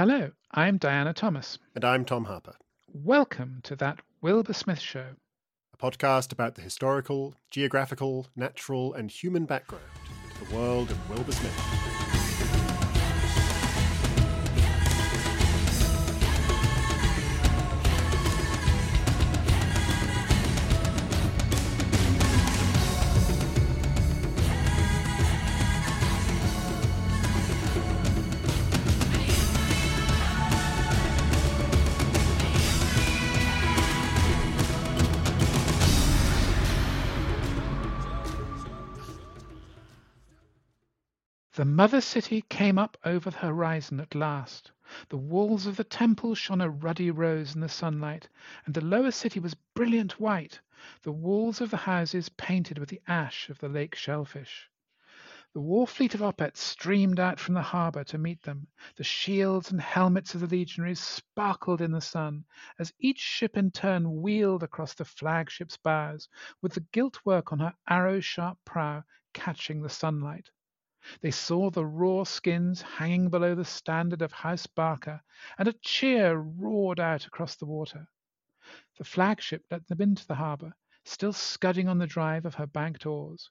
Hello, I'm Diana Thomas. And I'm Tom Harper. Welcome to That Wilbur Smith Show, a podcast about the historical, geographical, natural, and human background to the world of Wilbur Smith. The mother city came up over the horizon at last. The walls of the temple shone a ruddy rose in the sunlight, and the lower city was brilliant white, the walls of the houses painted with the ash of the lake shellfish. The war fleet of Opet streamed out from the harbour to meet them. The shields and helmets of the legionaries sparkled in the sun, as each ship in turn wheeled across the flagship's bows, with the gilt work on her arrow sharp prow catching the sunlight. They saw the raw skins hanging below the standard of House Barca, and a cheer roared out across the water. The flagship let them into the harbour, still scudding on the drive of her banked oars.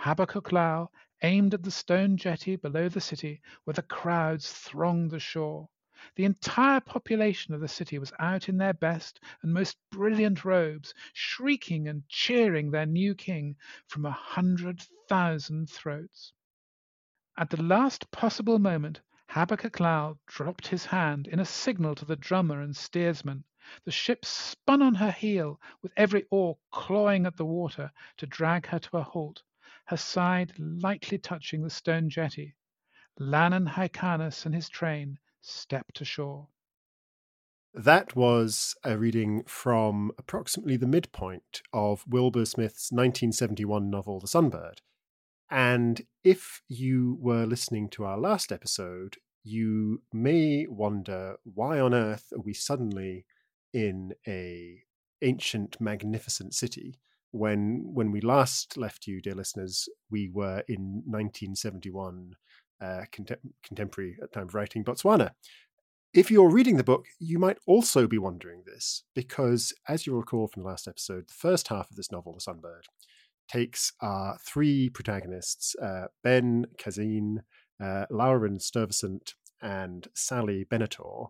Habakkuk Lowell aimed at the stone jetty below the city, where the crowds thronged the shore. The entire population of the city was out in their best and most brilliant robes, shrieking and cheering their new king from a hundred thousand throats. At the last possible moment Habakkuk Lowell dropped his hand in a signal to the drummer and steersman. The ship spun on her heel, with every oar clawing at the water to drag her to a halt, her side lightly touching the stone jetty. Lannon Hyrcanus and his train stepped ashore. That was a reading from approximately the midpoint of Wilbur Smith's 1971 novel, The Sunbird. And if you were listening to our last episode, you may wonder why on earth are we suddenly in a ancient, magnificent city when when we last left you, dear listeners, we were in 1971, uh, contem- contemporary at time of writing Botswana. If you're reading the book, you might also be wondering this because, as you recall from the last episode, the first half of this novel, The Sunbird, takes our three protagonists, uh, Ben Kazin, uh, Lauren Sturvesant, and Sally Benator,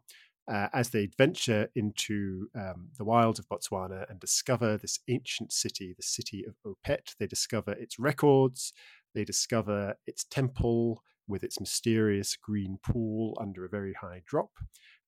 uh, as they venture into um, the wilds of Botswana and discover this ancient city, the city of Opet. They discover its records, they discover its temple with its mysterious green pool under a very high drop.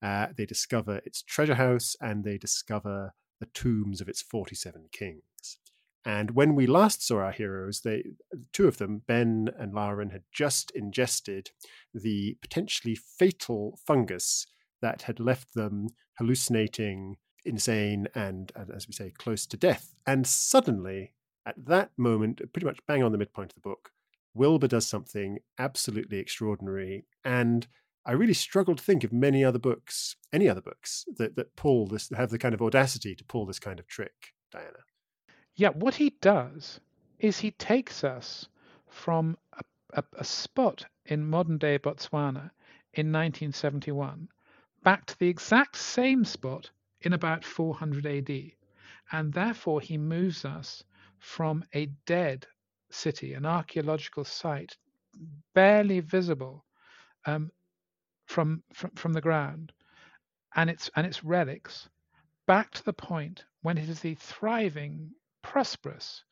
Uh, they discover its treasure house and they discover the tombs of its 47 kings. And when we last saw our heroes, they two of them, Ben and Lauren, had just ingested the potentially fatal fungus that had left them hallucinating, insane, and, and as we say, close to death. And suddenly, at that moment, pretty much bang on the midpoint of the book, Wilbur does something absolutely extraordinary. And I really struggle to think of many other books, any other books that, that pull this, have the kind of audacity to pull this kind of trick, Diana. Yeah, what he does is he takes us from a, a, a spot in modern day Botswana in 1971 back to the exact same spot in about 400 AD. And therefore, he moves us from a dead city, an archaeological site, barely visible um, from, from, from the ground, and its, and its relics, back to the point when it is the thriving prosperous,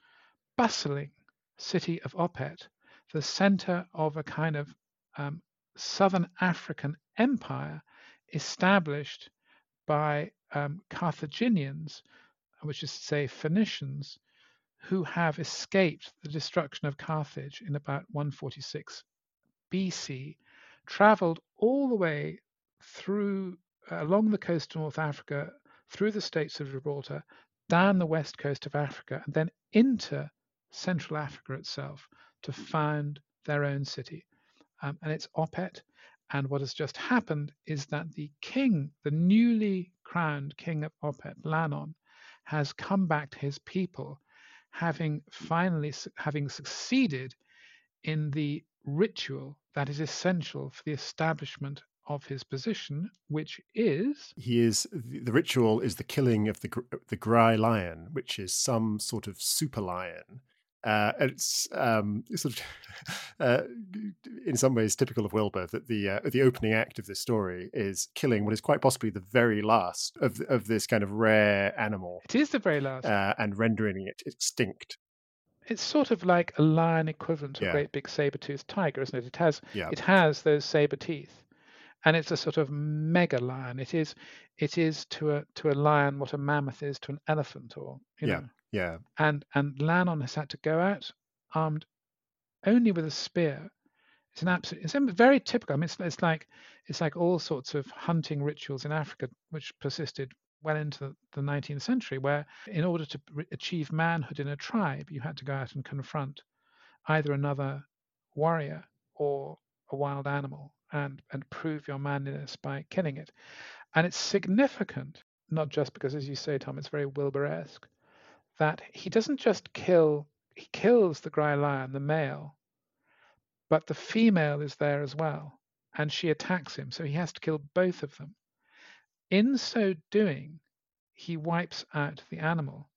bustling city of Opet, the center of a kind of um, southern African empire established by um, Carthaginians, which is to say Phoenicians, who have escaped the destruction of Carthage in about 146 BC, traveled all the way through uh, along the coast of North Africa, through the Straits of Gibraltar, down the west coast of Africa and then into Central Africa itself to found their own city. Um, and it's Opet. And what has just happened is that the king, the newly crowned king of Opet, Lannon, has come back to his people, having finally having succeeded in the ritual that is essential for the establishment of his position, which is He is the ritual is the killing of the the Gray lion, which is some sort of super lion. Uh, and it's um, sort of, uh, in some ways, typical of Wilbur that the uh, the opening act of this story is killing what is quite possibly the very last of of this kind of rare animal it is the very last. uh, and rendering it extinct. it's sort of like a lion equivalent to Yeah. a great big saber-toothed tiger, isn't it? It has Yeah, it has those saber teeth, and it's a sort of mega lion. It is it is to a to a lion what a mammoth is to an elephant, or you Yeah. know. yeah, And and Lannon has had to go out armed only with a spear. It's an absolute. It's very typical. I mean, it's, it's like it's like all sorts of hunting rituals in Africa, which persisted well into the 19th century, where in order to achieve manhood in a tribe, you had to go out and confront either another warrior or a wild animal and and prove your manliness by killing it. And it's significant, not just because, as you say, Tom, it's very Wilbur-esque, that he doesn't just kill. He kills the Gray lion, the male, but the female is there as well, and she attacks him, so he has to kill both of them. In so doing, he wipes out the animal,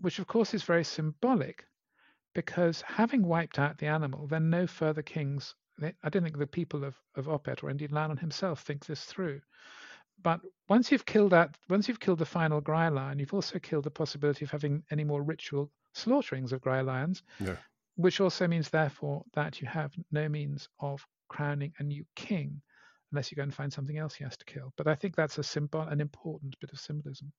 which of course is very symbolic, because having wiped out the animal, then no further kings. I don't think the people of, of Opet or indeed Lannon himself think this through. But once you've killed out, once you've killed the final Gray lion, you've also killed the possibility of having any more ritual slaughterings of Gray lions, Yeah. which also means, therefore, that you have no means of crowning a new king unless you go and find something else he has to kill. But I think that's a symbol, an important bit of symbolism.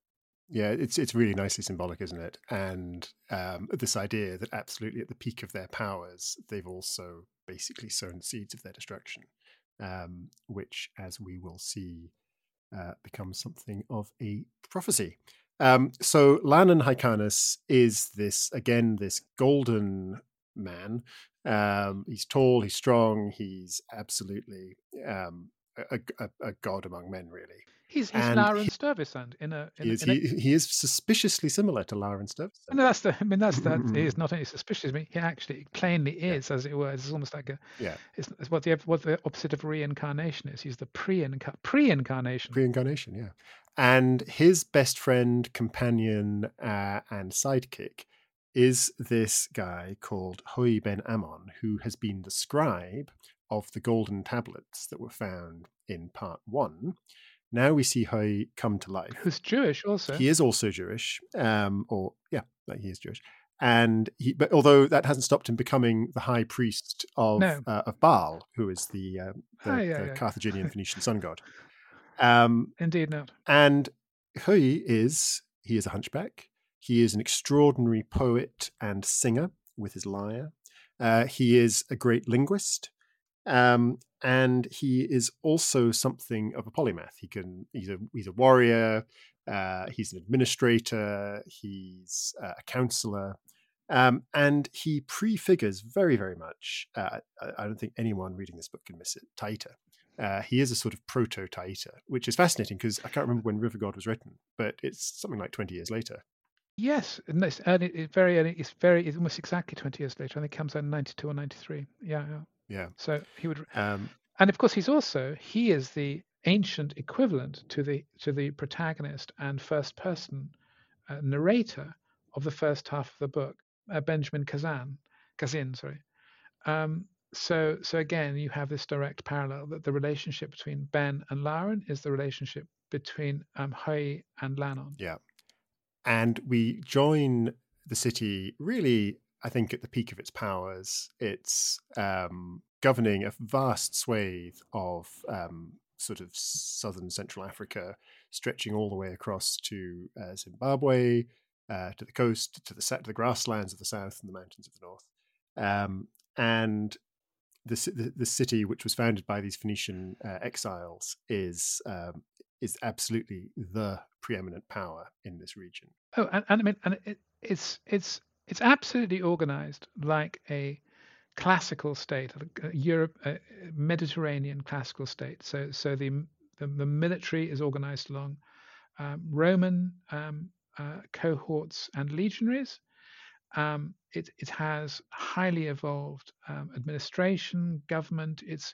yeah. It's it's really nicely symbolic, isn't it? And um, this idea that absolutely at the peak of their powers, they've also basically sown seeds of their destruction, um, which, as we will see, uh, becomes something of a prophecy. Um, so Lannon Hyrcanus is this again this golden man. Um, he's tall, he's strong, he's absolutely um, a, a, a god among men, really. He's, he's And Lauren he- Sturvesant in a. In, He a- is, in a- he, he is suspiciously similar to Lauren Sturves. No, that's the. I mean, that's that. He is not only suspicious. I mean, he actually plainly Yeah. is, as it were. It's almost like a. Yeah. It's, it's what the what the opposite of reincarnation is. He's the pre-incar- pre-incarnation. Pre-incarnation, yeah. And his best friend, companion, uh, and sidekick is this guy called Hui Ben Ammon, who has been the scribe of the golden tablets that were found in part one. Now we see Hui come to life. who's Jewish also. He is also Jewish, um, or yeah, he is Jewish. And he, but although that hasn't stopped him becoming the high priest of No. uh, of Baal, who is the, uh, the, Ah, yeah, the yeah. Carthaginian Phoenician sun god. Um, Indeed not. and Hui is he is a hunchback. He is an extraordinary poet and singer with his lyre. Uh, he is a great linguist, um, and he is also something of a polymath. He can he's a he's a warrior. Uh, he's an administrator. He's uh, a counselor. Um, and he prefigures very, very much. Uh, I, I don't think anyone reading this book can miss it. Taita. Uh, he is a sort of proto Taita, which is fascinating because I can't remember when River God was written, but it's something like 20 years later. Yes, and it's, and it, it very early- it's very it's almost exactly twenty years later. I think it comes out in ninety two or ninety three. Yeah, yeah. Yeah. So he would, Um, and of course he's also he is the ancient equivalent to the to the protagonist and first person uh, narrator of the first half of the book, uh, Benjamin Kazan, Kazin, sorry. Um, so so again, you have this direct parallel that the relationship between Ben and Lauren is the relationship between um, Hui and Lannon. Yeah, and we join the city really i think at the peak of its powers it's um, governing a vast swathe of um, sort of southern central africa stretching all the way across to uh, zimbabwe uh, to the coast to the to the grasslands of the south and the mountains of the north. Um, and the, the the city which was founded by these phoenician uh, exiles is um, is absolutely the preeminent power in this region. Oh, and, and I mean, and it, it's it's it's absolutely organized like a classical state, a, Europe, a Mediterranean classical state. So so the the, the military is organized along um, Roman um, uh, cohorts and legionaries. Um, it it has highly evolved um, administration, government. It's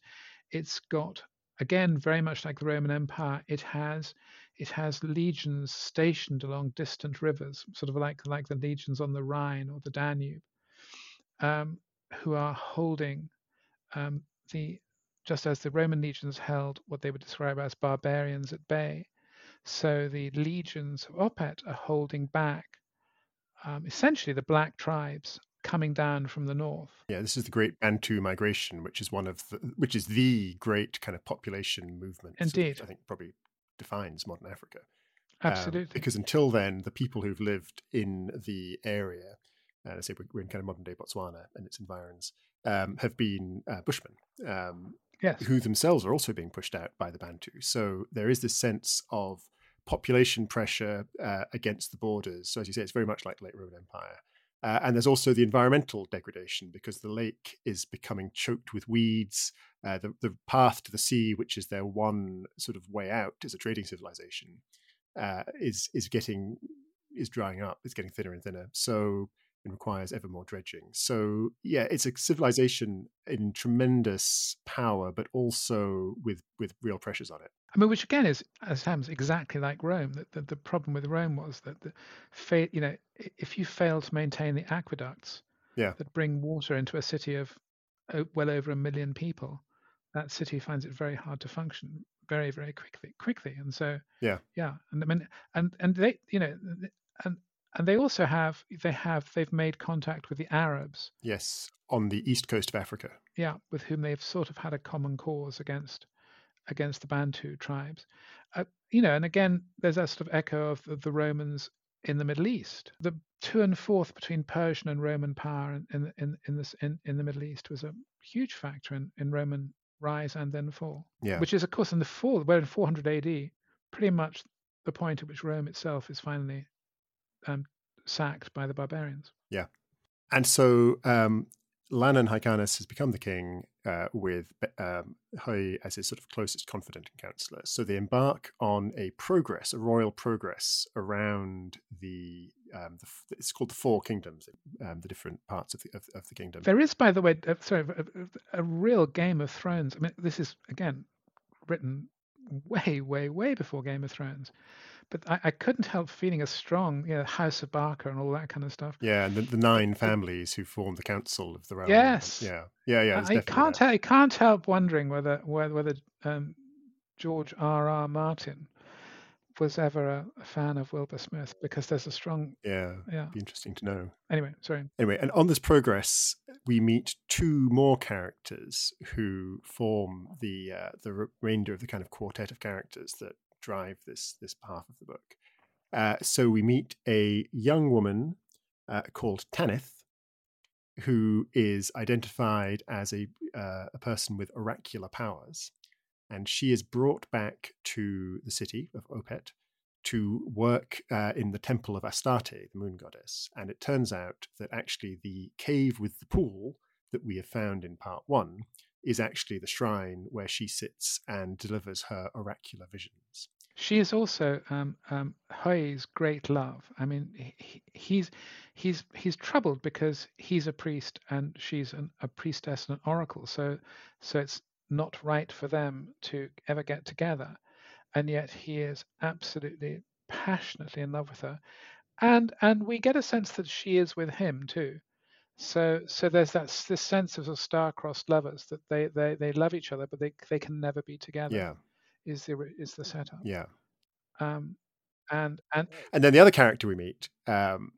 it's got again, very much like the Roman Empire, it has it has legions stationed along distant rivers, sort of like like the legions on the Rhine or the Danube, um, who are holding um, the just as the Roman legions held what they would describe as barbarians at bay, so the legions of Opet are holding back um, essentially the black tribes coming down from the north. Yeah, this is the great Bantu migration, which is one of the, which is the great kind of population movement. Indeed, I think probably defines modern Africa. Um, Absolutely, um, because until then, the people who've lived in the area, uh, let's say we're in kind of modern day Botswana and its environs, um, have been uh, Bushmen. Um, yes. who themselves are also being pushed out by the Bantu. So there is this sense of population pressure uh, against the borders. So as you say, it's very much like the late Roman Empire. Uh, and there's also the environmental degradation because the lake is becoming choked with weeds. Uh, the, the path to the sea, which is their one sort of way out as a trading civilization, uh, is is getting is drying up. It's getting thinner and thinner. So it requires ever more dredging. So yeah, it's a civilization in tremendous power, but also with with real pressures on it. I mean, which again is, as Sam's exactly like Rome. That the, the, problem with Rome was that the fa- you know, if you fail to maintain the aqueducts yeah. that bring water into a city of well over a million people, that city finds it very hard to function very very quickly quickly. And so yeah, yeah, and I mean, and and they you know, and and they also have they have they've made contact with the Arabs. Yes, on the east coast of Africa. Yeah, with whom they've sort of had a common cause against against the Bantu tribes. Uh, you know, and again, there's that sort of echo of the, the, Romans in the Middle East. The to and forth between Persian and Roman power in in in, in this in, in the Middle East was a huge factor in, in Roman rise and then fall. Yeah. Which is, of course, in the fall, where in 400 AD, pretty much the point at which Rome itself is finally um, sacked by the barbarians. Yeah. And so um, Lannon Hyrcanus has become the king uh, with um, as his sort of closest confidant and counselor. So they embark on a progress, a royal progress around the, um, the it's called the Four Kingdoms, um, the different parts of the of, of, the kingdom. There is, by the way, uh, sorry, a, a, real Game of Thrones. I mean, this is again written way, way, way before Game of Thrones but I, I, couldn't help feeling a strong, you know, House of Barca and all that kind of stuff. Yeah, and the, the nine families who formed the Council of the Realm. Yes. Yeah, yeah, yeah. I, I can't, I can't help wondering whether whether, whether um, George R. R. Martin was ever a, a, fan of Wilbur Smith because there's a strong. Yeah, yeah. Be interesting to know. Anyway, sorry. Anyway, and on this progress, we meet two more characters who form the uh, the remainder of the kind of quartet of characters that drive this this path of the book. Uh, so we meet a young woman uh, called Tanith, who is identified as a uh, a person with oracular powers, and she is brought back to the city of Opet to work uh, in the temple of Astarte, the moon goddess. And it turns out that actually the cave with the pool that we have found in part one is actually the shrine where she sits and delivers her oracular visions. She is also um, um, Hui's great love. I mean, he, he's he's he's troubled because he's a priest and she's an, a priestess and an oracle. So so it's not right for them to ever get together, and yet he is absolutely passionately in love with her, and and we get a sense that she is with him too. So so there's that this sense of, star-crossed lovers that they, they they love each other, but they they can never be together. Yeah, is the is the setup. Yeah. Um, and and and then the other character we meet um,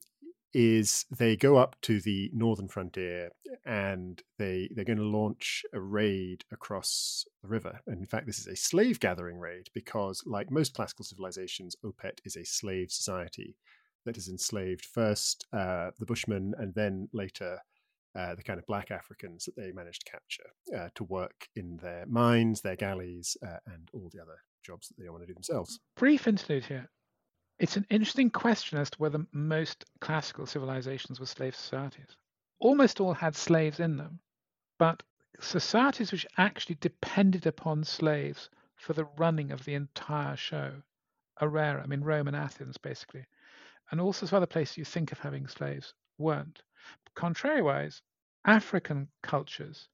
is they go up to the northern frontier and they they're going to launch a raid across the river. And in fact, this is a slave gathering raid because, like most classical civilizations, Opet is a slave society that has enslaved first uh, the Bushmen and then later uh, the kind of black Africans that they managed to capture uh, to work in their mines, their galleys, uh, and all the other jobs that they want to do themselves. Brief interlude here. It's an interesting question as to whether most classical civilizations were slave societies. Almost all had slaves in them, but societies which actually depended upon slaves for the running of the entire show are rare. I mean, Rome and Athens, basically. And all sorts of other places you think of having slaves weren't. Contrariwise, African cultures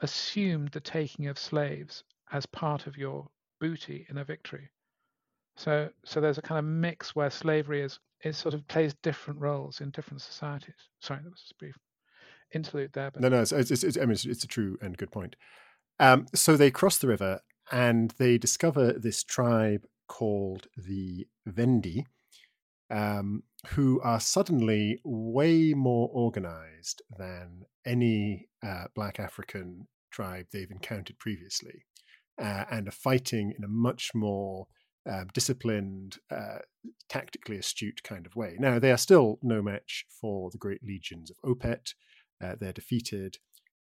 assumed the taking of slaves as part of your booty in a victory. So so there's a kind of mix where slavery is is sort of plays different roles in different societies. Sorry, that was just brief interlude there. But No, no, it's, it's, it's, I mean, it's, it's a true and good point. Um, so they cross the river and they discover this tribe called the Vendi, um, who are suddenly way more organized than any uh, Black African tribe they've encountered previously, uh, and are fighting in a much more uh, disciplined, uh, tactically astute kind of way. Now, they are still no match for the great legions of Opet. Uh, they're defeated,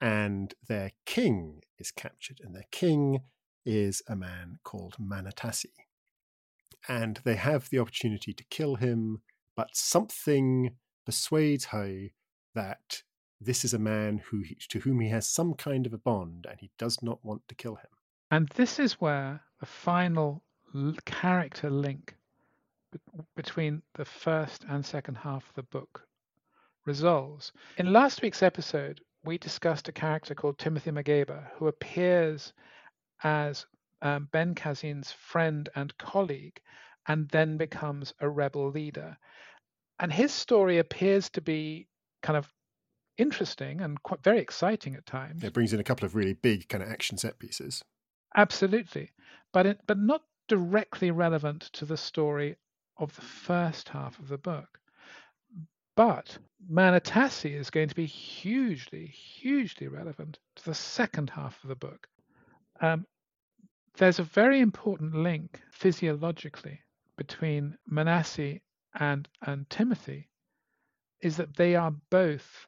and their king is captured, and their king is a man called Manatassi. And they have the opportunity to kill him, but something persuades Hui that this is a man who he, to whom he has some kind of a bond, and he does not want to kill him. And this is where the final character link between the first and second half of the book resolves. In last week's episode, we discussed a character called Timothy Mageba who appears as um, Ben Kazin's friend and colleague and then becomes a rebel leader. And his story appears to be kind of interesting and quite very exciting at times. It brings in a couple of really big kind of action set pieces. Absolutely, but it, but not directly relevant to the story of the first half of the book. But Manatassi is going to be hugely, hugely relevant to the second half of the book. Um, there's a very important link physiologically between Manasseh and and Timothy, is that they are both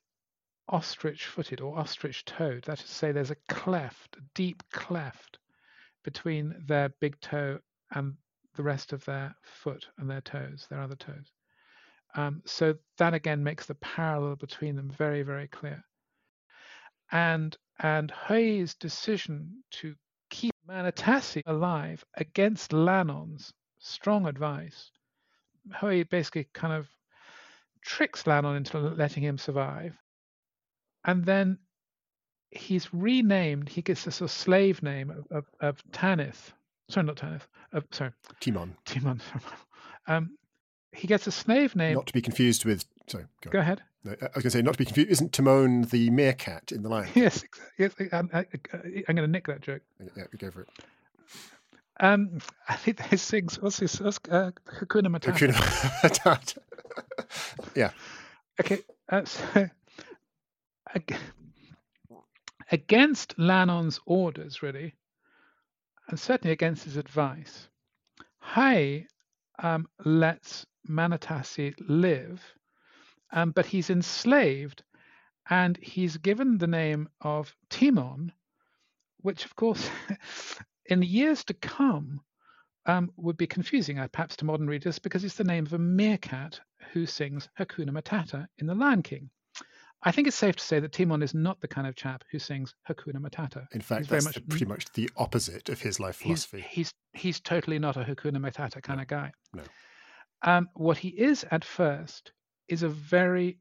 ostrich-footed or ostrich-toed. That is to say, there's a cleft, a deep cleft between their big toe and the rest of their foot and their toes, their other toes. Um, so that again makes the parallel between them very, very clear. And and Hui's decision to keep Manatassi alive against Lannon's strong advice, Hui basically kind of tricks Lannon into letting him survive. And then he's renamed, he gets a slave name of, of, of Tanith. Sorry, not Tanith. Of, sorry, Timon, Timon. Um, he gets a slave name. not to be confused with. Sorry, go, Go ahead. No, I was going to say not to be confused. Isn't Timon the meerkat in the Lion? Yes, yes. I'm, I, I'm going to nick that joke. Yeah, we go for it. Um, I think they sing. What's this? What's, uh, Hakuna Matata. Hakuna Matata. yeah, Okay, uh, so against Lannon's orders, really, and certainly against his advice, Hui um, lets Manatassi live, um, but he's enslaved, and he's given the name of Timon, which, of course, in the years to come, um, would be confusing, uh, perhaps to modern readers, because it's the name of a meerkat who sings Hakuna Matata in The Lion King. I think it's safe to say that Timon is not the kind of chap who sings Hakuna Matata. in fact, He's that's much- pretty much the opposite of his life philosophy. he's he's totally not a Hakuna Matata kind of guy. no. Um, what he is at first is a very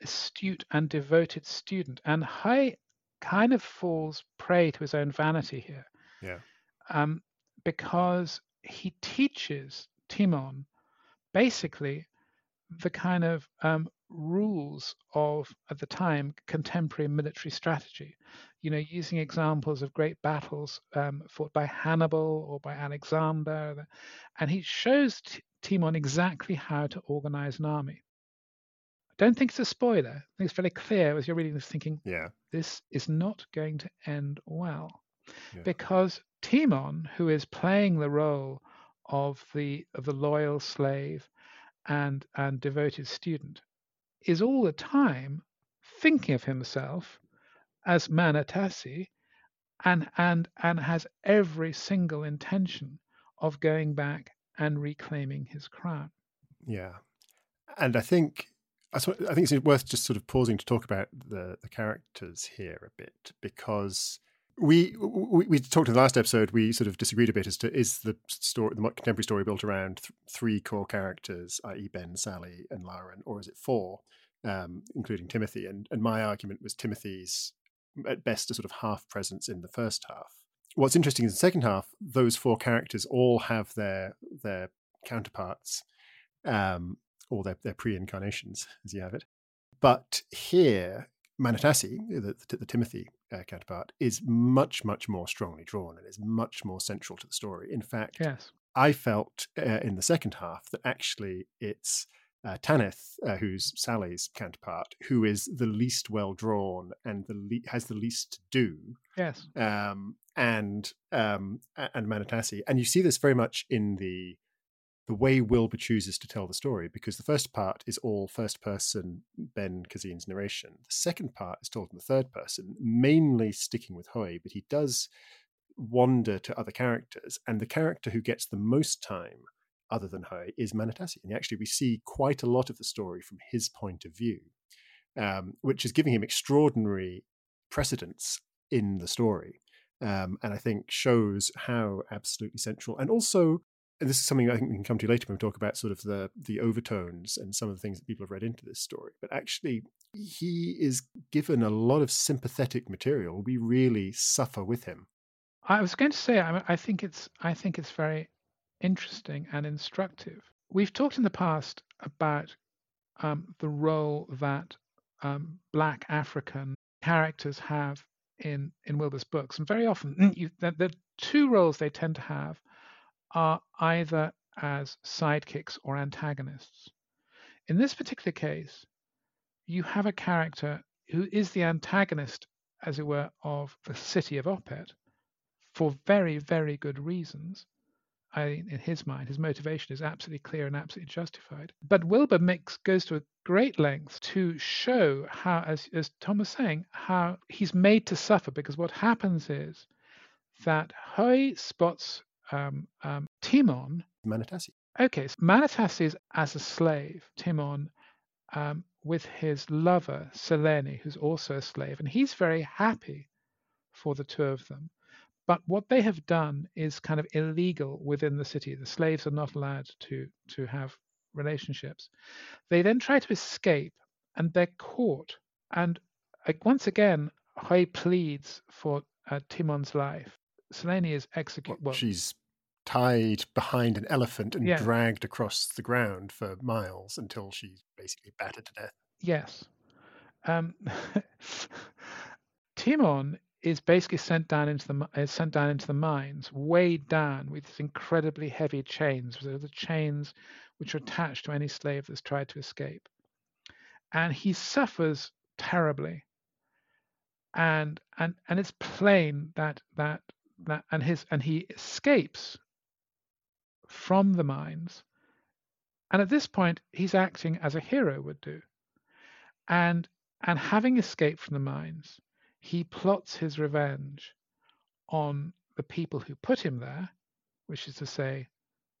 astute and devoted student, and Hui kind of falls prey to his own vanity here. Yeah. Um, because he teaches Timon basically the kind of um, rules of at the time contemporary military strategy. You know using examples of great battles um, fought by hannibal or by alexander and he shows T- timon exactly how to organize an army. I don't think it's a spoiler. I think it's very clear as you're reading this thinking Yeah, this is not going to end well. Yeah. because Timon, who is playing the role of the of the loyal slave and and devoted student, is all the time thinking of himself as Manatassi and and and has every single intention of going back and reclaiming his crown. yeah, and I think I think it's worth just sort of pausing to talk about the the characters here a bit because we we, we talked in the last episode. We sort of disagreed a bit as to is the story the contemporary story built around th- three core characters, i.e., Ben, Sally, and Lauren, or is it four, um, including Timothy? And and my argument was Timothy's at best a sort of half presence in the first half. what's interesting is the second half, those four characters all have their their counterparts, um, or their, their pre-incarnations, as you have it. But here, Manatassi, the, the, the Timothy uh, counterpart, is much, much more strongly drawn and is much more central to the story. In fact, yes. I felt uh, in the second half that actually it's uh, Tanith, uh, who's Sally's counterpart, who is the least well drawn and the le- has the least to do. Yes. Um, and um, and Manatassi, and you see this very much in the the way Wilbur chooses to tell the story, because the first part is all first person Ben Kazin's narration. The second part is told in the third person, mainly sticking with Hui, but he does wander to other characters, and the character who gets the most time other than Hui is Manatassi. And actually, we see quite a lot of the story from his point of view, um, which is giving him extraordinary precedence in the story. Um, and I think shows how absolutely central, and also, and this is something I think we can come to later when we talk about sort of the the overtones and some of the things that people have read into this story. But actually, he is given a lot of sympathetic material. We really suffer with him. I was going to say, I, I think it's I think it's very interesting and instructive. We've talked in the past about um, the role that um, Black African characters have in in Wilbur's books, and very often you, the, the two roles they tend to have are either as sidekicks or antagonists. In this particular case, you have a character who is the antagonist, as it were, of the city of Opet for very, very good reasons. I, in his mind, his motivation is absolutely clear and absolutely justified. But Wilbur makes goes to a great length to show how, as, as Tom was saying, how he's made to suffer because what happens is that Hui spots um, um, Timon. Manatassi. Okay, so Manatassi is as a slave, Timon, um, with his lover, Selene, who's also a slave, and he's very happy for the two of them. But what they have done is kind of illegal within the city. The slaves are not allowed to to have relationships. They then try to escape, and they're caught. And once again, Hui pleads for uh, Timon's life. Selene is executed. Well, she's tied behind an elephant and Yeah. dragged across the ground for miles until she's basically battered to death. Yes. Um, Timon is basically sent down into the is sent down into the mines, weighed down with these incredibly heavy chains. Those are the chains which are attached to any slave that's tried to escape, and he suffers terribly. And and and it's plain that that that and his and he escapes from the mines. And at this point, he's acting as a hero would do. And and having escaped from the mines, he plots his revenge on the people who put him there, which is to say,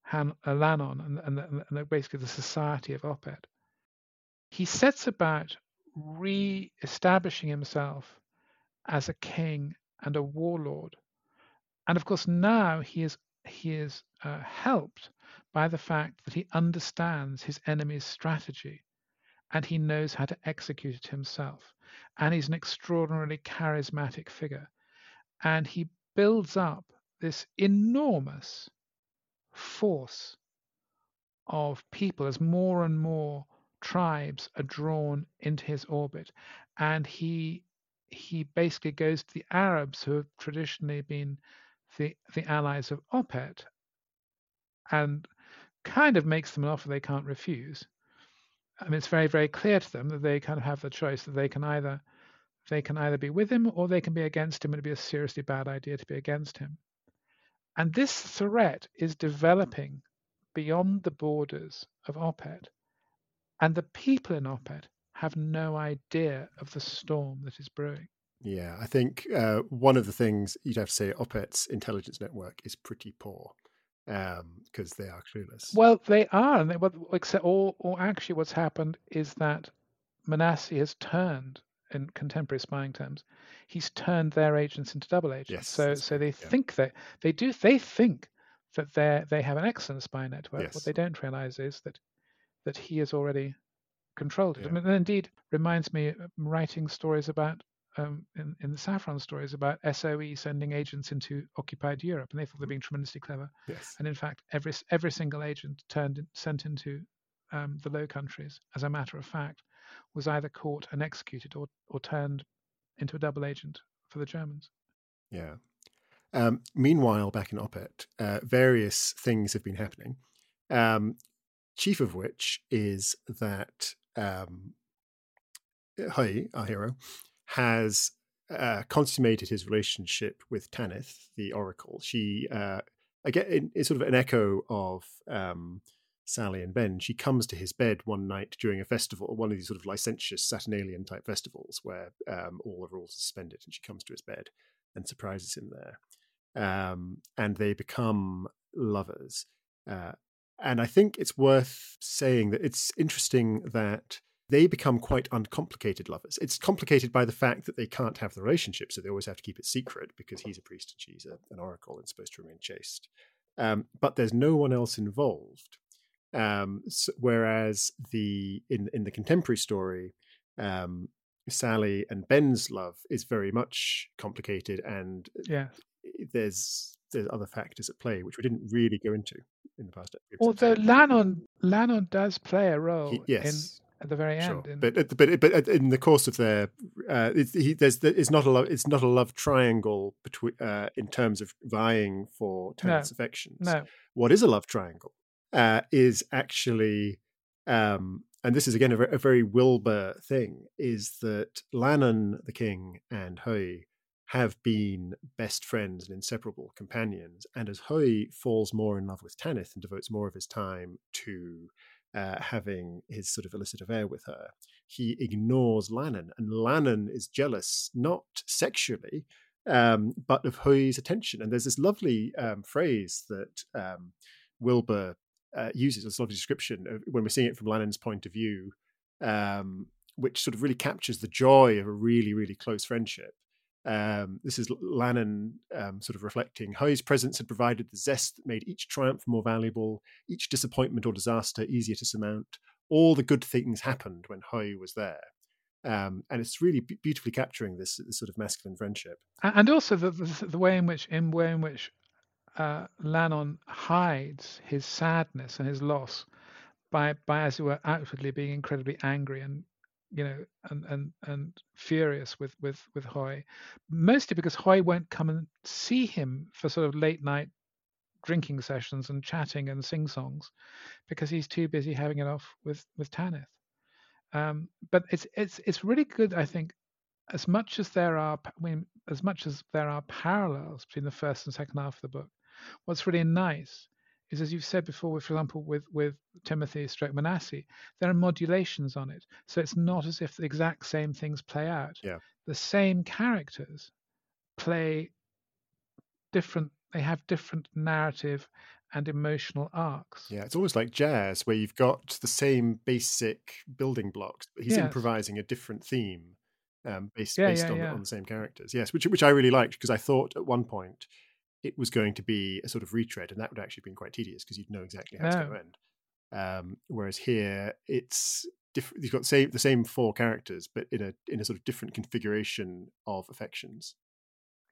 Han, uh, and, and, the- and the- basically the society of Opet. He sets about re-establishing himself as a king and a warlord, and of course now he is he is uh, helped by the fact that he understands his enemy's strategy and he knows how to execute it himself. And he's an extraordinarily charismatic figure. And he builds up this enormous force of people as more and more tribes are drawn into his orbit. And he he basically goes to the Arabs who have traditionally been the, the allies of Opet and kind of makes them an offer they can't refuse. I mean, it's very, very clear to them that they kind of have the choice that they can either they can either be with him or they can be against him, and it'd be a seriously bad idea to be against him. And this threat is developing beyond the borders of Opet, and the people in Opet have no idea of the storm that is brewing. Yeah, I think uh, one of the things you'd have to say Opet's intelligence network is pretty poor because they are clueless. Well, they are, and they, what, except, or, or actually, what's happened is that Manasseh has turned, in contemporary spying terms, he's turned their agents into double agents. Yes, so, so they yeah. think that they do, they think that they they have an excellent spy network. Yes. What they don't realize is that that he has already controlled it. Yeah. I mean, and indeed, reminds me writing stories about um, in, in the Saffron stories about SOE sending agents into occupied Europe, and they thought they were being tremendously clever. Yes. And in fact, every every single agent turned sent into um, the Low Countries, as a matter of fact, was either caught and executed or or turned into a double agent for the Germans. Yeah. Um, meanwhile, back in Opet, uh, various things have been happening. Um, chief of which is that um, our hero, has uh, consummated his relationship with Tanith, the Oracle. She, uh, again, sort of an echo of um, Sally and Ben. She comes to his bed one night during a festival, one of these sort of licentious Saturnalian type festivals where um, all the rules are suspended, and she comes to his bed and surprises him there. Um, and they become lovers. Uh, and I think it's worth saying that it's interesting that they become quite uncomplicated lovers. It's complicated by the fact that they can't have the relationship, so they always have to keep it secret because he's a priest and she's a, an oracle and supposed to remain chaste. Um, but there's no one else involved. Um, so, whereas the in in the contemporary story, um, Sally and Ben's love is very much complicated, and yeah, there's there's other factors at play which we didn't really go into in the past. Although Lannon Lannon does play a role he, yes at the very sure. end. But but but in the course of their, uh, it's, he, there's it's not a love it's not a love triangle between uh, in terms of vying for Tanith's no. affections. No, what is a love triangle uh, is actually, um, and this is again a, a, very Wilbur thing, is that Lannon the king and Hui have been best friends and inseparable companions. And as Hui falls more in love with Tanith and devotes more of his time to uh, having his sort of illicit affair with her, he ignores Lannon. And Lannon is jealous, not sexually, um, but of Hui's attention. And there's this lovely um, phrase that um, Wilbur uh, uses, a lovely description of, when we're seeing it from Lannon's point of view, um, which sort of really captures the joy of a really, really close friendship. Um, this is Lannon um, sort of reflecting how his presence had provided the zest that made each triumph more valuable, each disappointment or disaster easier to surmount. All the good things happened when Hui was there. Um, and it's really b- beautifully capturing this, this, sort of masculine friendship, and also the, the, the way in which, in way in which uh, hides his sadness and his loss by, by as it were, outwardly being incredibly angry and you know, and and and furious with with with Hui, mostly because Hui won't come and see him for sort of late night drinking sessions and chatting and sing songs, because he's too busy having it off with with Tanith. Um, but it's it's it's really good, I think, as much as there are I mean, as much as there are parallels between the first and second half of the book. What's really nice is, as you've said before, with, for example, with with Timothy Stroke Manasseh, there are modulations on it, so it's not as if the exact same things play out. Yeah. The same characters play different. They have different narrative and emotional arcs. Yeah, it's almost like jazz, where you've got the same basic building blocks, but he's Yes. improvising a different theme um, based, Yeah, based yeah, on, yeah. on the same characters. Yes, which which I really liked because I thought at one point it was going to be a sort of retread, and that would actually have been quite tedious because you'd know exactly how it's going to end. Um, whereas here, it's diff- you've got same, the same four characters, but in a in a sort of different configuration of affections.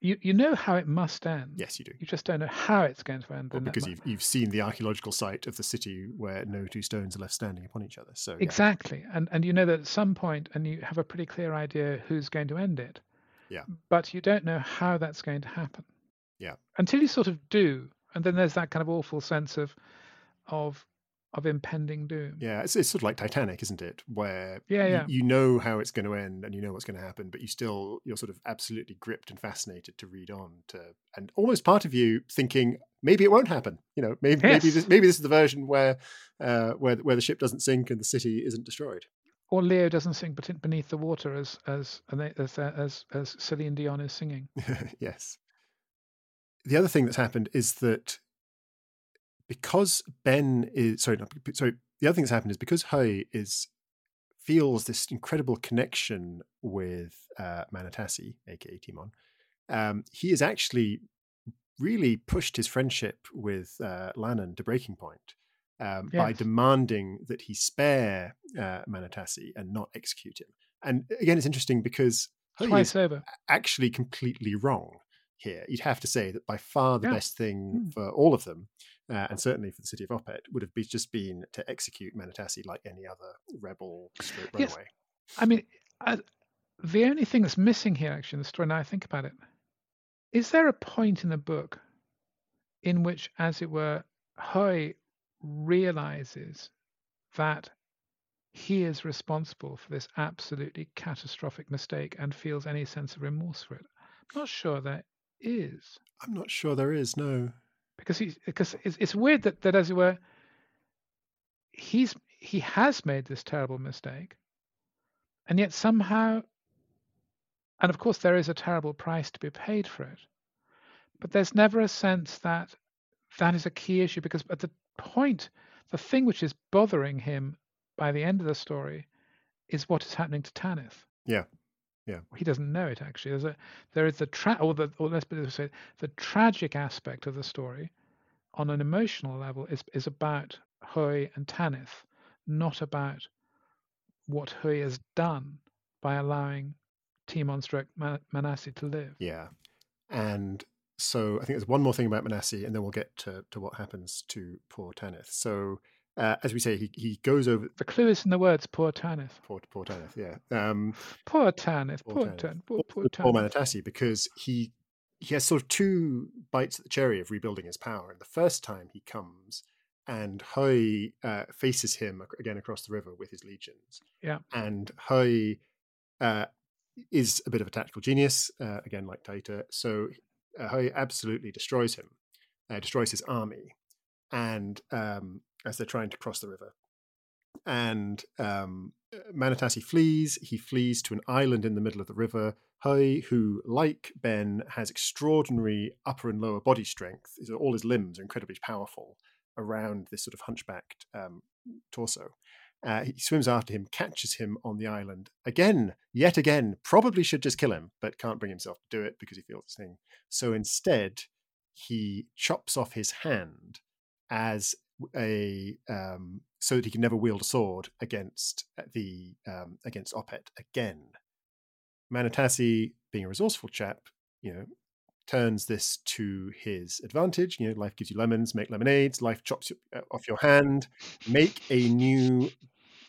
You you know how it must end. Yes, you do. You just don't know how it's going to end. Well, because you've you've seen the archaeological site of the city where no two stones are left standing upon each other. So yeah. Exactly. And and you know that at some point and you have a pretty clear idea who's going to end it. Yeah. But you don't know how that's going to happen. Yeah. Until you sort of do. And then there's that kind of awful sense of of of impending doom. Yeah, it's, it's sort of like Titanic, isn't it? Where Yeah, you- yeah. You, know how it's going to end and you know what's going to happen, but you still you're sort of absolutely gripped and fascinated to read on to, and almost part of you thinking maybe it won't happen. You know, maybe maybe this maybe this is the version where uh, where where the ship doesn't sink and the city isn't destroyed. Or Leo doesn't sink beneath the water as as as as, as Celine Dion is singing. yes. The other thing that's happened is that because Ben is sorry, not, sorry. The other thing that's happened is because Hui is feels this incredible connection with uh, Manatassi, aka Timon. Um, he has actually really pushed his friendship with uh, Lannon to breaking point um, by demanding that he spare uh, Manatassi and not execute him. And again, it's interesting because Twice is over. actually completely wrong here. You'd have to say that by far the Yeah. best thing Mm. for all of them, uh, and certainly for the city of Opet, would have be, just been to execute Manatassi like any other rebel stroke Yes. I mean, I, the only thing that's missing here, actually, in the story, now I think about it, is there a point in the book in which, as it were, Hui realizes that he is responsible for this absolutely catastrophic mistake and feels any sense of remorse for it? I'm not sure there is. I'm not sure there is, no. because he's because it's, it's weird that that as it were he's he has made this terrible mistake and yet somehow and of course there is a terrible price to be paid for it but there's never a sense that that is a key issue because at the point the thing which is bothering him by the end of the story is what is happening to Tanith Yeah. Yeah. he doesn't know it actually there's a there is the tra- or the or let's put it this way the tragic aspect of the story on an emotional level is is about Hui and Tanith, not about what Hui has done by allowing Timon stroke Man- Manatassi to live. Yeah. And so I think there's one more thing about Manatassi, and then we'll get to, to what happens to poor Tanith. So, uh, as we say, he, he goes over. The clue is in the words poor Tanith. Poor, poor Tanith, yeah. Um, Poor Tanith, Poor poor Tanith. Tanith, poor, poor Poor Manatassi because he he has sort of two bites at the cherry of rebuilding his power. And the first time he comes and Hui uh, faces him again across the river with his legions. Yeah. And Hui uh, is a bit of a tactical genius, uh, again like Taita. So uh, Hui absolutely destroys him, uh, destroys his army, and um, as they're trying to cross the river. And um, Manatassi flees. He flees to an island in the middle of the river. Hui, who, like Ben, has extraordinary upper and lower body strength, all his limbs are incredibly powerful around this sort of hunchbacked um, torso. Uh, he swims after him, catches him on the island again, yet again. Probably should just kill him, but can't bring himself to do it because he feels this thing. So instead, he chops off his hand as a um, so that he can never wield a sword against the um, against Opet again. Manatassi, being a resourceful chap, you know, turns this to his advantage. You know, life gives you lemons, make lemonades. Life chops you, uh, off your hand, make a new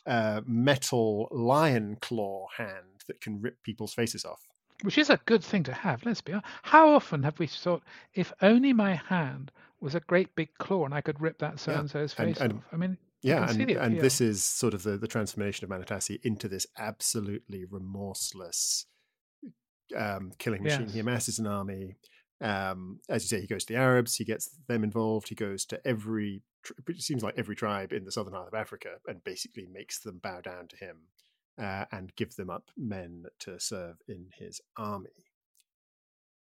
uh, metal lion claw hand that can rip people's faces off. Which is a good thing to have, let's be honest. How often have we thought, if only my hand was a great big claw and I could rip that so Yeah, and so's face and- off? I mean, Yeah, and, and this is sort of the, the transformation of Manatassi into this absolutely remorseless um, killing machine. He Yes. amasses an army. Um, as you say, he goes to the Arabs, he gets them involved, he goes to every, it seems like every tribe in the southern half of Africa and basically makes them bow down to him uh, and give them up men to serve in his army.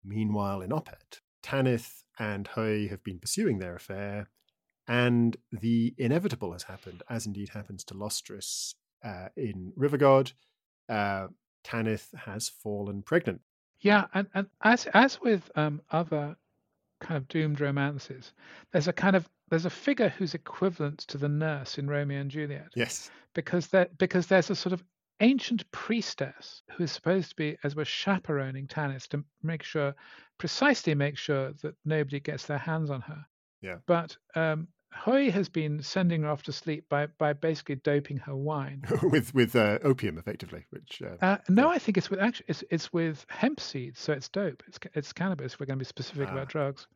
Meanwhile, in Opet, Tanith and Hui have been pursuing their affair, and the inevitable has happened, as indeed happens to Lostris uh, in Rivergod. Uh, Tanith has fallen pregnant. Yeah, and, and as as with um, other kind of doomed romances, there's a kind of there's a figure who's equivalent to the nurse in Romeo and Juliet Yes. because there because there's a sort of ancient priestess who is supposed to be as we're chaperoning Tanith to make sure precisely make sure that nobody gets their hands on her. Yeah. But um, Hui has been sending her off to sleep by by basically doping her wine. with with uh, opium, effectively, which uh, Uh, no, I think it's with actually it's it's with hemp seeds, so it's dope. It's it's cannabis. We're going to be specific Ah. about drugs.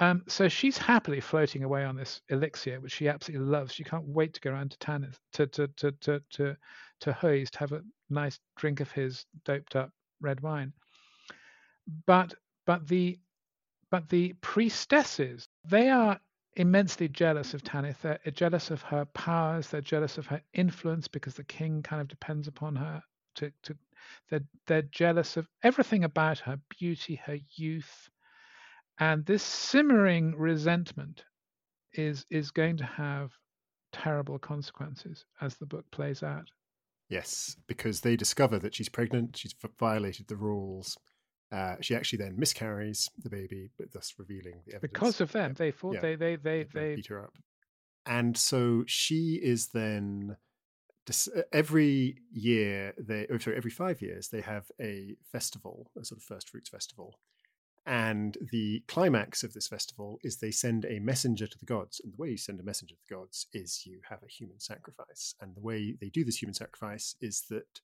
Um, so she's happily floating away on this elixir, which she absolutely loves. She can't wait to go around to Tannis to to to to to to Hui's to have a nice drink of his doped up red wine. But but the but the priestesses they are immensely jealous of Tanith. They're jealous of her powers. They're jealous of her influence because the king kind of depends upon her. To, to they're they're jealous of everything about her beauty, her youth, and this simmering resentment is is going to have terrible consequences as the book plays out. yes, because they discover that she's pregnant, she's violated the rules. Uh, she actually then miscarries the baby, but thus revealing the evidence. Because of them, Yeah, they thought yeah. they they they they they beat her up. And so she is then every year they oh, sorry every five years they have a festival a sort of first fruits festival and the climax of this festival is they send a messenger to the gods and the way you send a messenger to the gods is you have a human sacrifice and the way they do this human sacrifice is that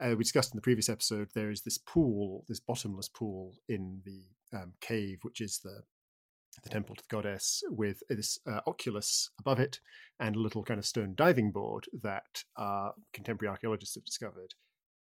uh, we discussed in the previous episode there is this pool this bottomless pool in the um, cave which is the the temple to the goddess with this uh, oculus above it and a little kind of stone diving board that uh, contemporary archaeologists have discovered.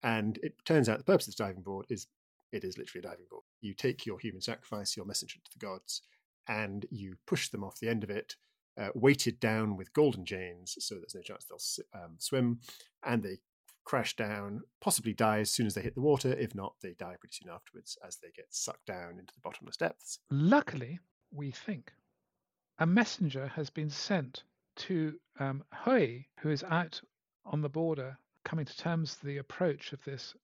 And it turns out the purpose of this diving board is it is literally a diving board. You take your human sacrifice, your messenger to the gods, and you push them off the end of it, uh, weighted down with golden chains, so there's no chance they'll um, swim, and they crash down, possibly die as soon as they hit the water. If not, they die pretty soon afterwards as they get sucked down into the bottomless depths. Luckily, we think. A messenger has been sent to um, Hui, who is out on the border, coming to terms with the approach of this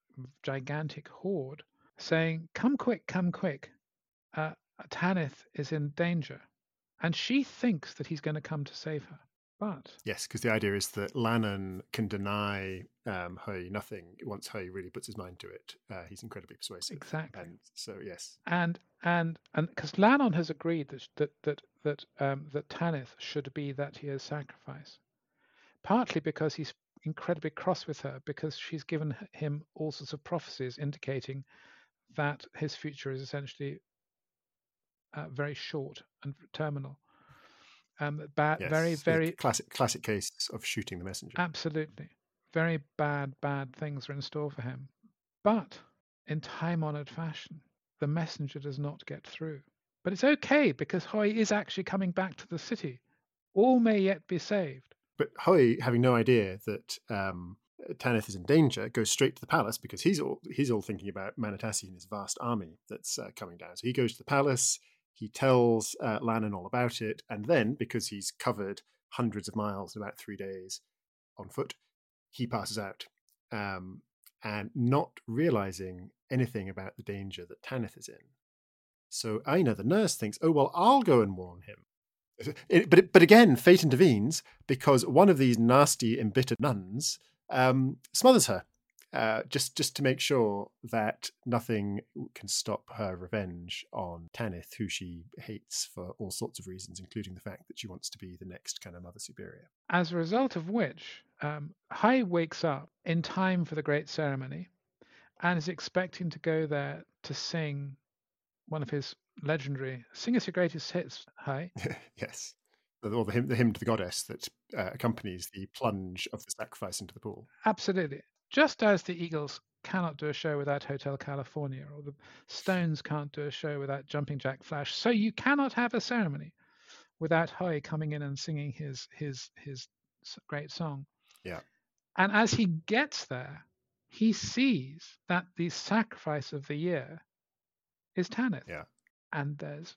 gigantic horde, saying, Come quick, come quick. Uh, Tanith is in danger. And she thinks that he's going to come to save her. But yes, because the idea is that Lannon can deny um, nothing once Hui really puts his mind to it. Uh, he's incredibly persuasive. Exactly. And so yes, and and and because Lannon has agreed that that that that um, that Tanith should be that he is sacrifice, partly because he's incredibly cross with her because she's given him all sorts of prophecies indicating that his future is essentially uh, very short and terminal. Um, bad, yes, very, very classic, classic case of shooting the messenger. Absolutely, very bad, bad things are in store for him. But in time-honored fashion, the messenger does not get through. But it's okay because Hui is actually coming back to the city. All may yet be saved. But Hui, having no idea that um, Tanith is in danger, goes straight to the palace because he's all he's all thinking about Manatassi and his vast army that's uh, coming down. So he goes to the palace. He tells uh, Lannon all about it, and then because he's covered hundreds of miles in about three days on foot, he passes out, um, and not realizing anything about the danger that Tanith is in. So Aina, the nurse, thinks, "Oh well, I'll go and warn him." It, but but again, fate intervenes because one of these nasty, embittered nuns um, smothers her uh, just just to make sure that nothing can stop her revenge on Tanith, who she hates for all sorts of reasons, including the fact that she wants to be the next kind of Mother Superior. As a result of which, um, wakes up in time for the great ceremony and is expecting to go there to sing one of his legendary "Sing us your greatest hits." Hui. yes or the hymn, the hymn to the goddess that uh, accompanies the plunge of the sacrifice into the pool. Absolutely. Just as the Eagles cannot do a show without Hotel California, or the Stones can't do a show without Jumping Jack Flash, so you cannot have a ceremony without Hui coming in and singing his his his great song. Yeah. And as he gets there, he sees that the sacrifice of the year is Tanith. Yeah. And there's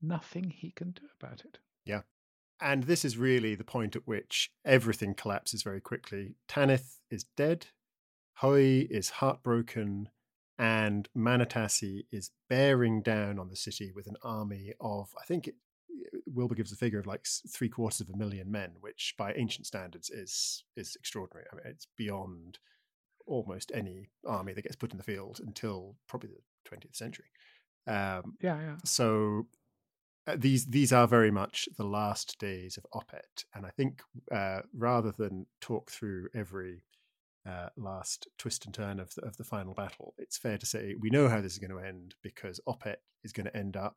nothing he can do about it. Yeah. And this is really the point at which everything collapses very quickly. Tanith is dead, Hui is heartbroken, and Manatassi is bearing down on the city with an army of, I think it, Wilbur gives a figure of like three quarters of a million men, which by ancient standards is is extraordinary. I mean, it's beyond almost any army that gets put in the field until probably the 20th century. Um, yeah, yeah. So these these are very much the last days of Opet, and I think uh, rather than talk through every uh, last twist and turn of the, of the final battle, it's fair to say we know how this is going to end because Opet is going to end up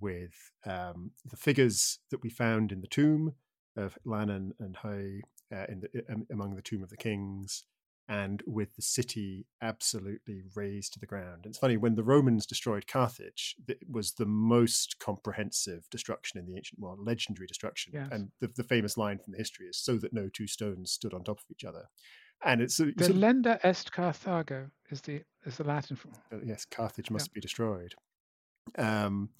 with um, the figures that we found in the tomb of Lannon and Hui uh, in the, um, among the tomb of the kings, and with the city absolutely razed to the ground. It's funny, when the Romans destroyed Carthage, it was the most comprehensive destruction in the ancient world, legendary destruction. Yes. And the, the, famous line from the history is, so that no two stones stood on top of each other. And it's... Uh, Delenda est Carthago is the, is the Latin for... Uh, yes, Carthage must yeah. be destroyed. Um,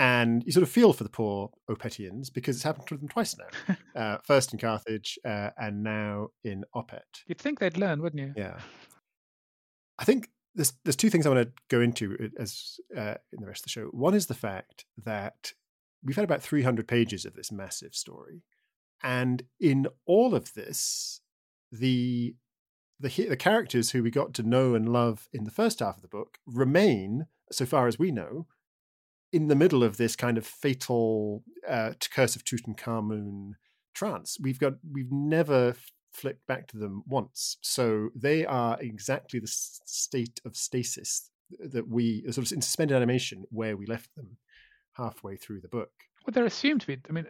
and you sort of feel for the poor Opetians because it's happened to them twice now. uh, first in Carthage uh, and now in Opet. You'd think they'd learn, wouldn't you? Yeah. I think there's there's two things I want to go into uh, as uh, in the rest of the show. One is the fact that we've had about 300 pages of this massive story, and in all of this, the the the characters who we got to know and love in the first half of the book remain, so far as we know, in the middle of this kind of fatal uh, curse of Tutankhamun trance. We've got we've never flipped back to them once, so they are exactly the state of stasis that we sort of in suspended animation where we left them halfway through the book. Well, they're assumed to be. I mean,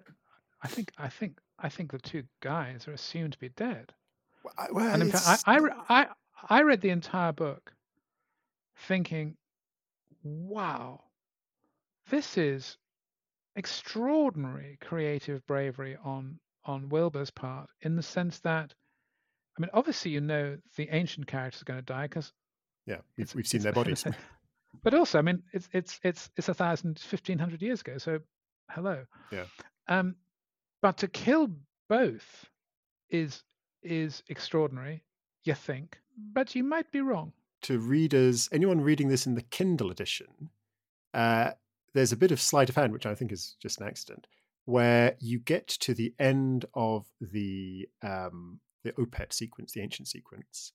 I think I think I think the two guys are assumed to be dead. Well, well, and in fact, I, I, I, I read the entire book thinking, wow, this is extraordinary creative bravery on on Wilbur's part in the sense that, I mean, obviously you know the ancient characters are going to die because yeah, we've, we've seen their bodies. but also, I mean, it's it's it's it's a thousand, fifteen hundred years ago. So, hello. Yeah. Um, but to kill both is is extraordinary, you think, but you might be wrong. To readers, anyone reading this in the Kindle edition, uh, there's a bit of sleight of hand, which I think is just an accident, where you get to the end of the um, the Opet sequence, the ancient sequence,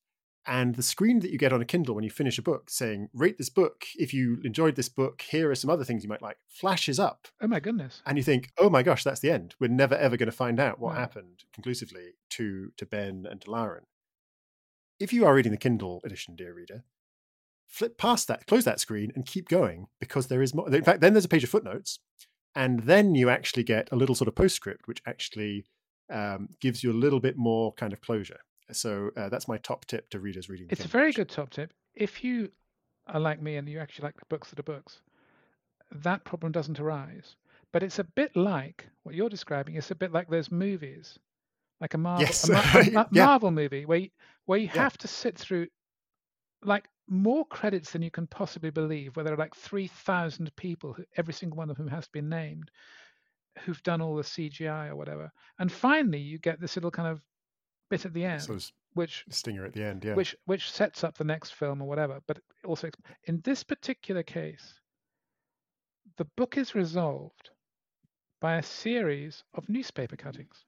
and the screen that you get on a Kindle when you finish a book saying, rate this book. If you enjoyed this book, here are some other things you might like, flashes up. Oh my goodness. And you think, oh my gosh, that's the end. We're never ever going to find out what happened conclusively to, to Ben and to Lauren. If you are reading the Kindle edition, dear reader, flip past that, close that screen, and keep going because there is more. In fact, then there's a page of footnotes. And then you actually get a little sort of postscript, which actually um, gives you a little bit more kind of closure. So uh, that's my top tip to readers reading. It's a very good top tip. If you are like me and you actually like the books that are books, that problem doesn't arise. But it's a bit like what you're describing. It's a bit like those movies, like a Marvel, yes. a, a, a yeah. Movie where you, where you yeah. have to sit through like more credits than you can possibly believe. Where there are like three thousand people, who, every single one of whom has been named, who've done all the CGI or whatever, and finally you get this little kind of bit at the end, so which stinger at the end, yeah, which which sets up the next film or whatever. But also in this particular case, the book is resolved by a series of newspaper cuttings.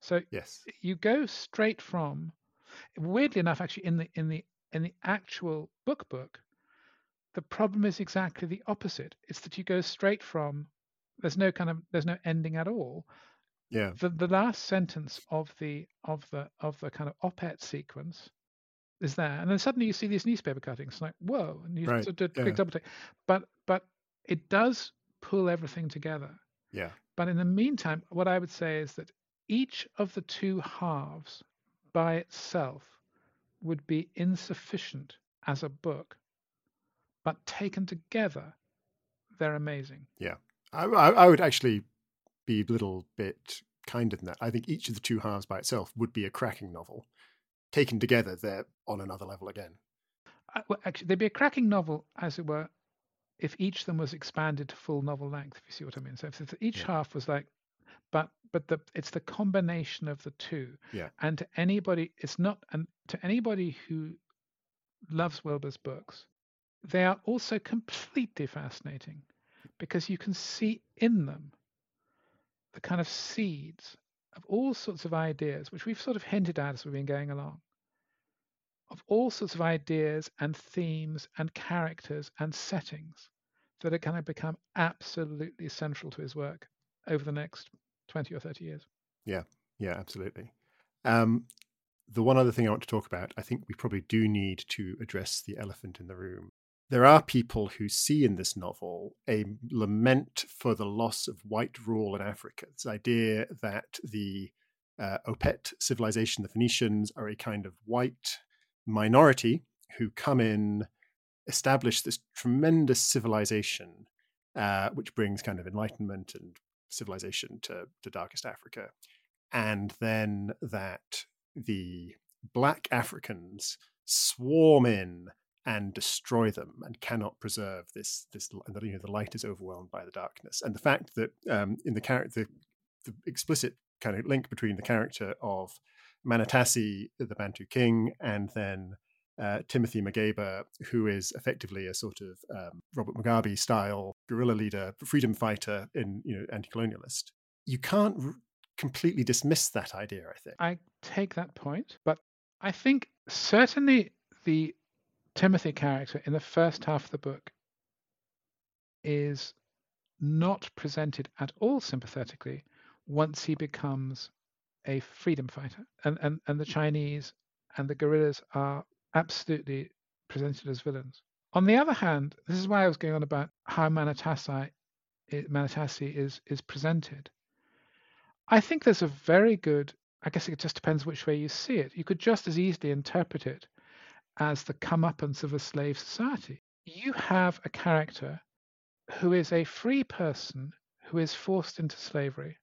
So yes, you go straight from, weirdly enough, actually in the in the in the actual book book, the problem is exactly the opposite. It's that you go straight from there's no kind of there's no ending at all yeah. The the last sentence of the of the of the kind of Opet sequence is there, and then suddenly you see these newspaper cuttings, like whoa, and you right. sort of yeah. quick double take. But but it does pull everything together. Yeah. But in the meantime, what I would say is that each of the two halves by itself would be insufficient as a book, but taken together, they're amazing. Yeah, I, I would actually be a little bit kinder than that. I think each of the two halves by itself would be a cracking novel. Taken together, they're on another level again. Uh, well, actually, they'd be a cracking novel, as it were, if each of them was expanded to full novel length. If you see what I mean. So if each yeah. half was like, but but the it's the combination of the two. Yeah. And to anybody, it's not, and to anybody who loves Wilbur's books, they are also completely fascinating because you can see in them the kind of seeds of all sorts of ideas, which we've sort of hinted at as we've been going along, of all sorts of ideas and themes and characters and settings that are going to become absolutely central to his work over the next 20 or 30 years. Yeah, yeah, absolutely. Um, the one other thing I want to talk about, I think we probably do need to address the elephant in the room, there are people who see in this novel a lament for the loss of white rule in Africa. This idea that the uh, Opet civilization, the Phoenicians, are a kind of white minority who come in, establish this tremendous civilization, uh, which brings kind of enlightenment and civilization to, to darkest Africa. And then that the black Africans swarm in and destroy them and cannot preserve this this and that you know the light is overwhelmed by the darkness and the fact that um, in the character the, the, explicit kind of link between the character of Manatassi the Bantu king and then uh, Timothy Mageba, who is effectively a sort of um, Robert Mugabe style guerrilla leader, freedom fighter, in you know anti-colonialist. You can't r- completely dismiss that idea. I think I take that point, but I think certainly the Timothy character in the first half of the book is not presented at all sympathetically once he becomes a freedom fighter. And, and, and the Chinese and the guerrillas are absolutely presented as villains. On the other hand, this is why I was going on about how Manatassi is, is presented. I think there's a very good, I guess it just depends which way you see it. You could just as easily interpret it as the comeuppance of a slave society. You have a character who is a free person who is forced into slavery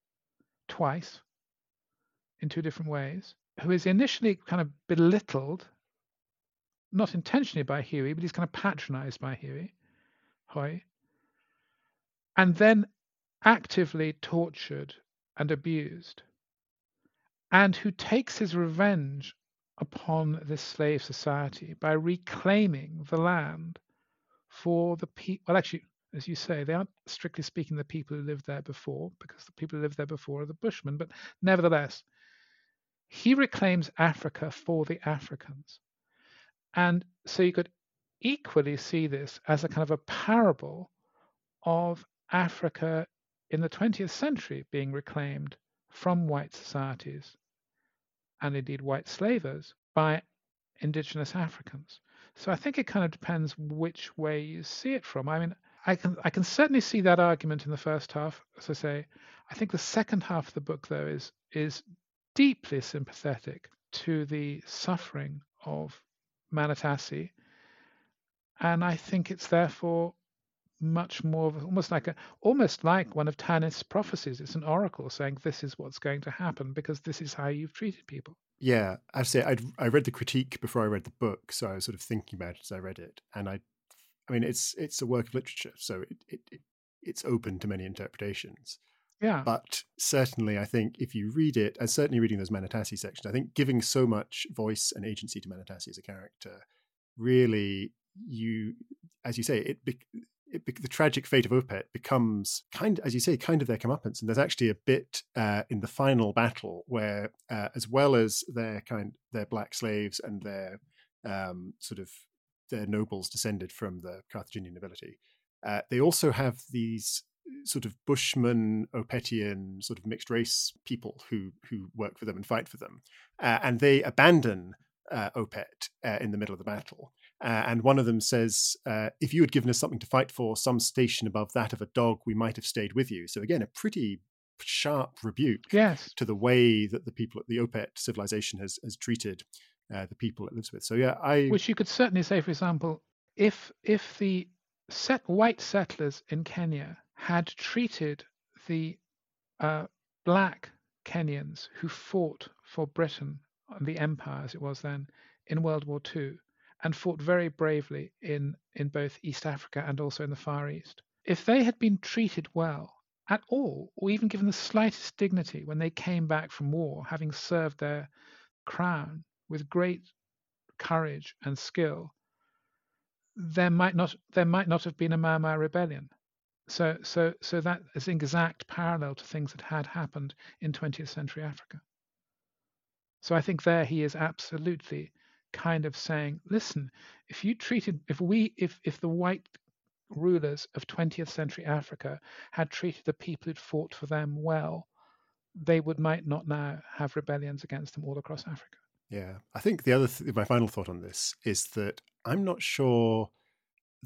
twice in two different ways, who is initially kind of belittled, not intentionally by Hui, but he's kind of patronized by Huey, Hui, and then actively tortured and abused, and who takes his revenge upon this slave society by reclaiming the land for the people. Well, actually, as you say, they aren't strictly speaking the people who lived there before, because the people who lived there before are the Bushmen, but nevertheless, he reclaims Africa for the Africans. And so you could equally see this as a kind of a parable of Africa in the 20th century being reclaimed from white societies and indeed white slavers by indigenous Africans. So I think it kind of depends which way you see it from. I mean, I can I can certainly see that argument in the first half, as I say. I think the second half of the book, though, is is deeply sympathetic to the suffering of Manatassi, and I think it's therefore much more of almost like a almost like one of Tanith's prophecies. It's an oracle saying this is what's going to happen because this is how you've treated people. Yeah, I say I'd, I read the critique before I read the book, so I was sort of thinking about it as I read it, and I, I mean, it's it's a work of literature, so it, it, it it's open to many interpretations. Yeah. But certainly, I think if you read it, and certainly reading those Manatassi sections, I think giving so much voice and agency to Manatassi as a character, really, you, as you say, it it, the tragic fate of Opet becomes kind, as you say, kind of their comeuppance. And there's actually a bit uh, in the final battle where, uh, as well as their kind, their black slaves and their um, sort of their nobles descended from the Carthaginian nobility, uh, they also have these sort of Bushman, Opetian, sort of mixed race people who who work for them and fight for them, uh, and they abandon uh, Opet uh, in the middle of the battle. Uh, and one of them says, uh, If you had given us something to fight for, some station above that of a dog, we might have stayed with you. So, again, a pretty sharp rebuke yes. to the way that the people at the Opet civilization has, has treated uh, the people it lives with. So, yeah, I. Which you could certainly say, for example, if if the set white settlers in Kenya had treated the uh, black Kenyans who fought for Britain, and the empire as it was then, in World War II, and fought very bravely in, in both East Africa and also in the Far East. If they had been treated well at all, or even given the slightest dignity when they came back from war, having served their crown with great courage and skill, there might not there might not have been a Mau Mau rebellion. So so so that is exact parallel to things that had happened in 20th century Africa. So I think there he is absolutely kind of saying, listen, if you treated, if we, if if the white rulers of 20th century Africa had treated the people who'd fought for them well, they would might not now have rebellions against them all across Africa. Yeah, I think the other, th- my final thought on this is that I'm not sure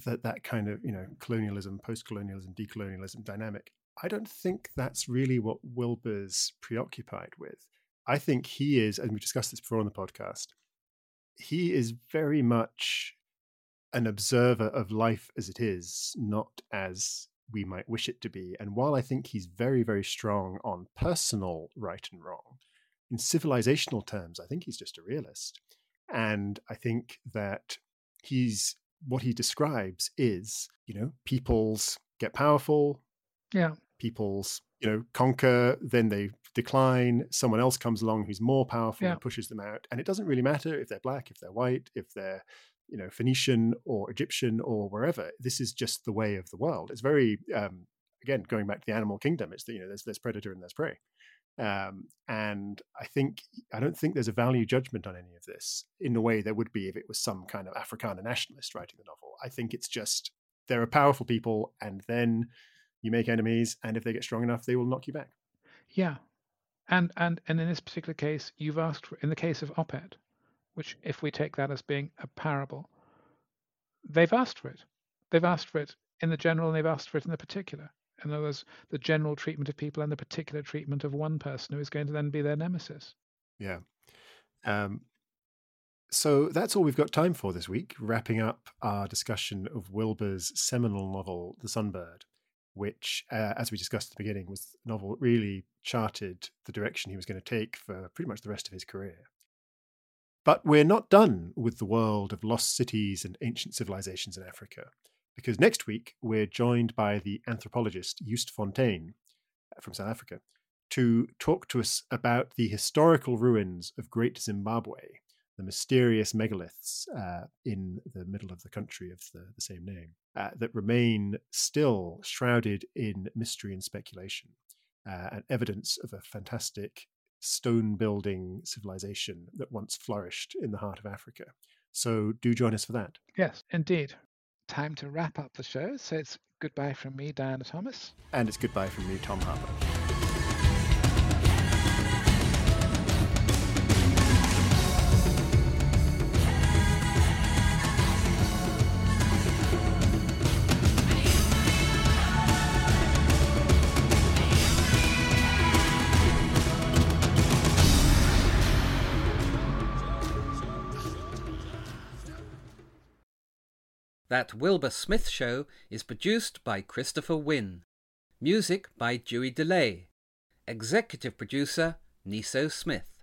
that that kind of you know colonialism, post-colonialism, decolonialism dynamic. I don't think that's really what Wilbur's preoccupied with. I think he is, and we discussed this before on the podcast he is very much an observer of life as it is, not as we might wish it to be. And while I think he's very, very strong on personal right and wrong, in civilizational terms, I think he's just a realist. And I think that he's what he describes is, you know, peoples get powerful. Yeah. Peoples, you know, conquer, then they decline, someone else comes along who's more powerful yeah. and pushes them out. And it doesn't really matter if they're black, if they're white, if they're you know Phoenician or Egyptian or wherever. This is just the way of the world. It's very um, again going back to the animal kingdom. It's the, you know there's there's predator and there's prey. Um, and I think I don't think there's a value judgment on any of this in the way there would be if it was some kind of Afrikaner nationalist writing the novel. I think it's just there are powerful people, and then you make enemies, and if they get strong enough, they will knock you back. Yeah, and and and in this particular case, you've asked for in the case of Opet, which if we take that as being a parable, they've asked for it. They've asked for it in the general, and they've asked for it in the particular. In other words, the general treatment of people and the particular treatment of one person who is going to then be their nemesis. Yeah. Um, so that's all we've got time for this week, wrapping up our discussion of Wilbur's seminal novel, The Sunbird, which, uh, as we discussed at the beginning, was the novel that really charted the direction he was going to take for pretty much the rest of his career. But we're not done with the world of lost cities and ancient civilizations in Africa because next week we're joined by the anthropologist Joost Fontein uh, from South Africa to talk to us about the historical ruins of Great Zimbabwe, the mysterious megaliths uh, in the middle of the country of the, the same name uh, that remain still shrouded in mystery and speculation, uh, and evidence of a fantastic stone building civilization that once flourished in the heart of Africa. So do join us for that. Yes, indeed time to wrap up the show. So it's goodbye from me, Diana Thomas. And it's goodbye from me, Tom Harper. That Wilbur Smith Show is produced by Christopher Wynne. Music by Dewey DeLay. Executive producer Niso Smith.